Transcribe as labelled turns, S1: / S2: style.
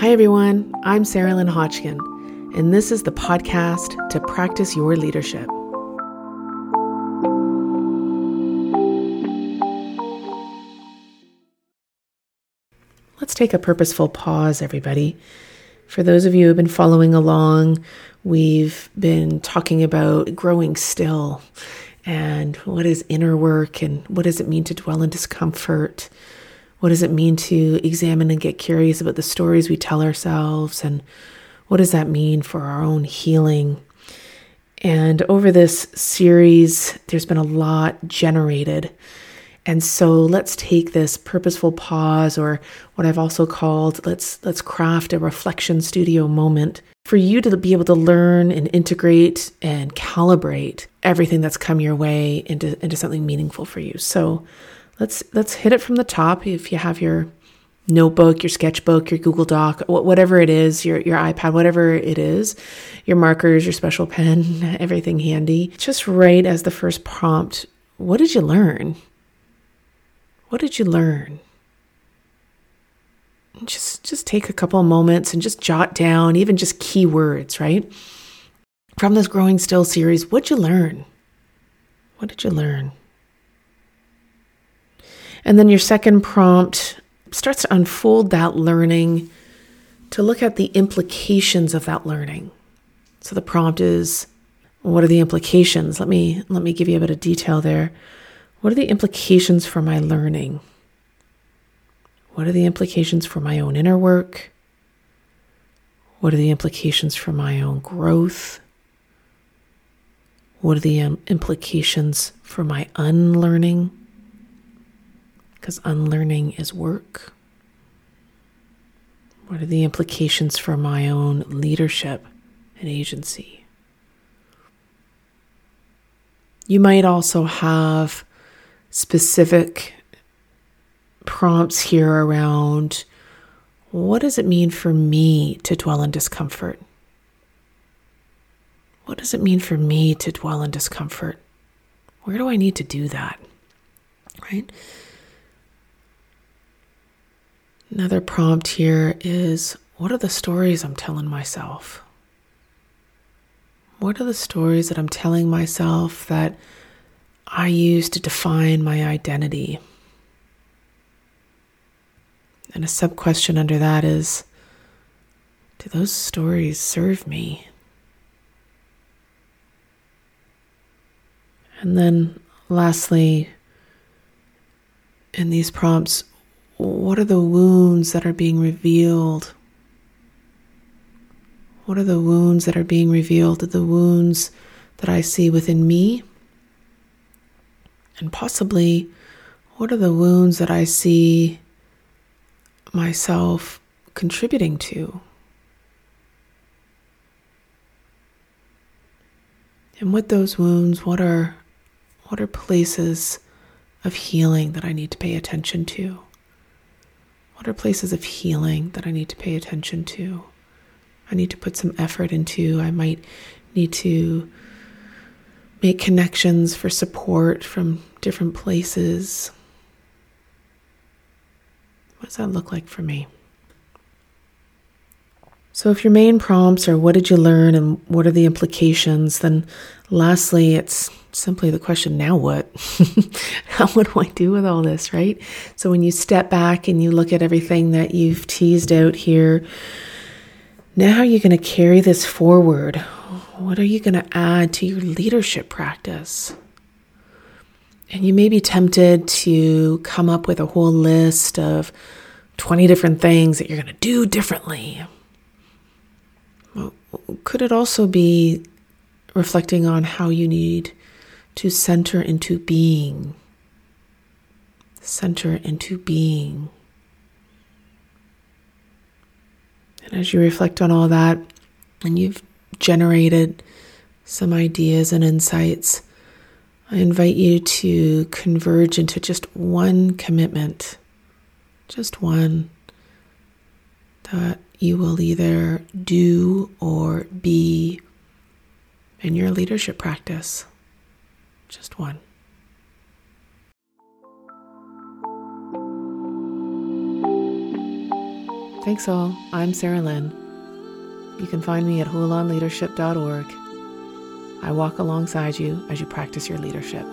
S1: Hi, everyone. I'm Sarah Lynn Hodgkin, and this is the podcast to practice your leadership. Let's take a purposeful pause, everybody. For those of you who have been following along, we've been talking about growing still and what is inner work and what does it mean to dwell in discomfort what does it mean to examine and get curious about the stories we tell ourselves? And what does that mean for our own healing? And over this series, there's been a lot generated. And so let's take this purposeful pause or what I've also called let's let's craft a reflection studio moment for you to be able to learn and integrate and calibrate everything that's come your way into into something meaningful for you. So let's let's hit it from the top if you have your notebook, your sketchbook, your Google Doc, whatever it is, your your iPad, whatever it is, your markers, your special pen, everything handy. Just write as the first prompt, what did you learn? What did you learn? Just just take a couple of moments and just jot down even just keywords, right? From this growing still series, what'd you learn? What did you learn? And then your second prompt starts to unfold that learning to look at the implications of that learning. So the prompt is what are the implications? Let me let me give you a bit of detail there. What are the implications for my learning? What are the implications for my own inner work? What are the implications for my own growth? What are the implications for my unlearning? Because unlearning is work? What are the implications for my own leadership and agency? You might also have specific prompts here around what does it mean for me to dwell in discomfort? What does it mean for me to dwell in discomfort? Where do I need to do that? Right? Another prompt here is what are the stories I'm telling myself? What are the stories that I'm telling myself that I use to define my identity? And a sub question under that is Do those stories serve me? And then lastly, in these prompts, what are the wounds that are being revealed? What are the wounds that are being revealed? The wounds that I see within me? And possibly, what are the wounds that I see myself contributing to? And with those wounds, what are what are places of healing that I need to pay attention to? What are places of healing that I need to pay attention to? I need to put some effort into. I might need to make connections for support from different places. What does that look like for me? So, if your main prompts are what did you learn and what are the implications, then lastly, it's simply the question now what? what do I do with all this, right? So when you step back and you look at everything that you've teased out here, now you're going to carry this forward. What are you going to add to your leadership practice? And you may be tempted to come up with a whole list of 20 different things that you're going to do differently. Well, could it also be reflecting on how you need to center into being. Center into being. And as you reflect on all that, and you've generated some ideas and insights, I invite you to converge into just one commitment, just one that you will either do or be in your leadership practice just one. Thanks all. I'm Sarah Lynn. You can find me at hulanleadership.org. I walk alongside you as you practice your leadership.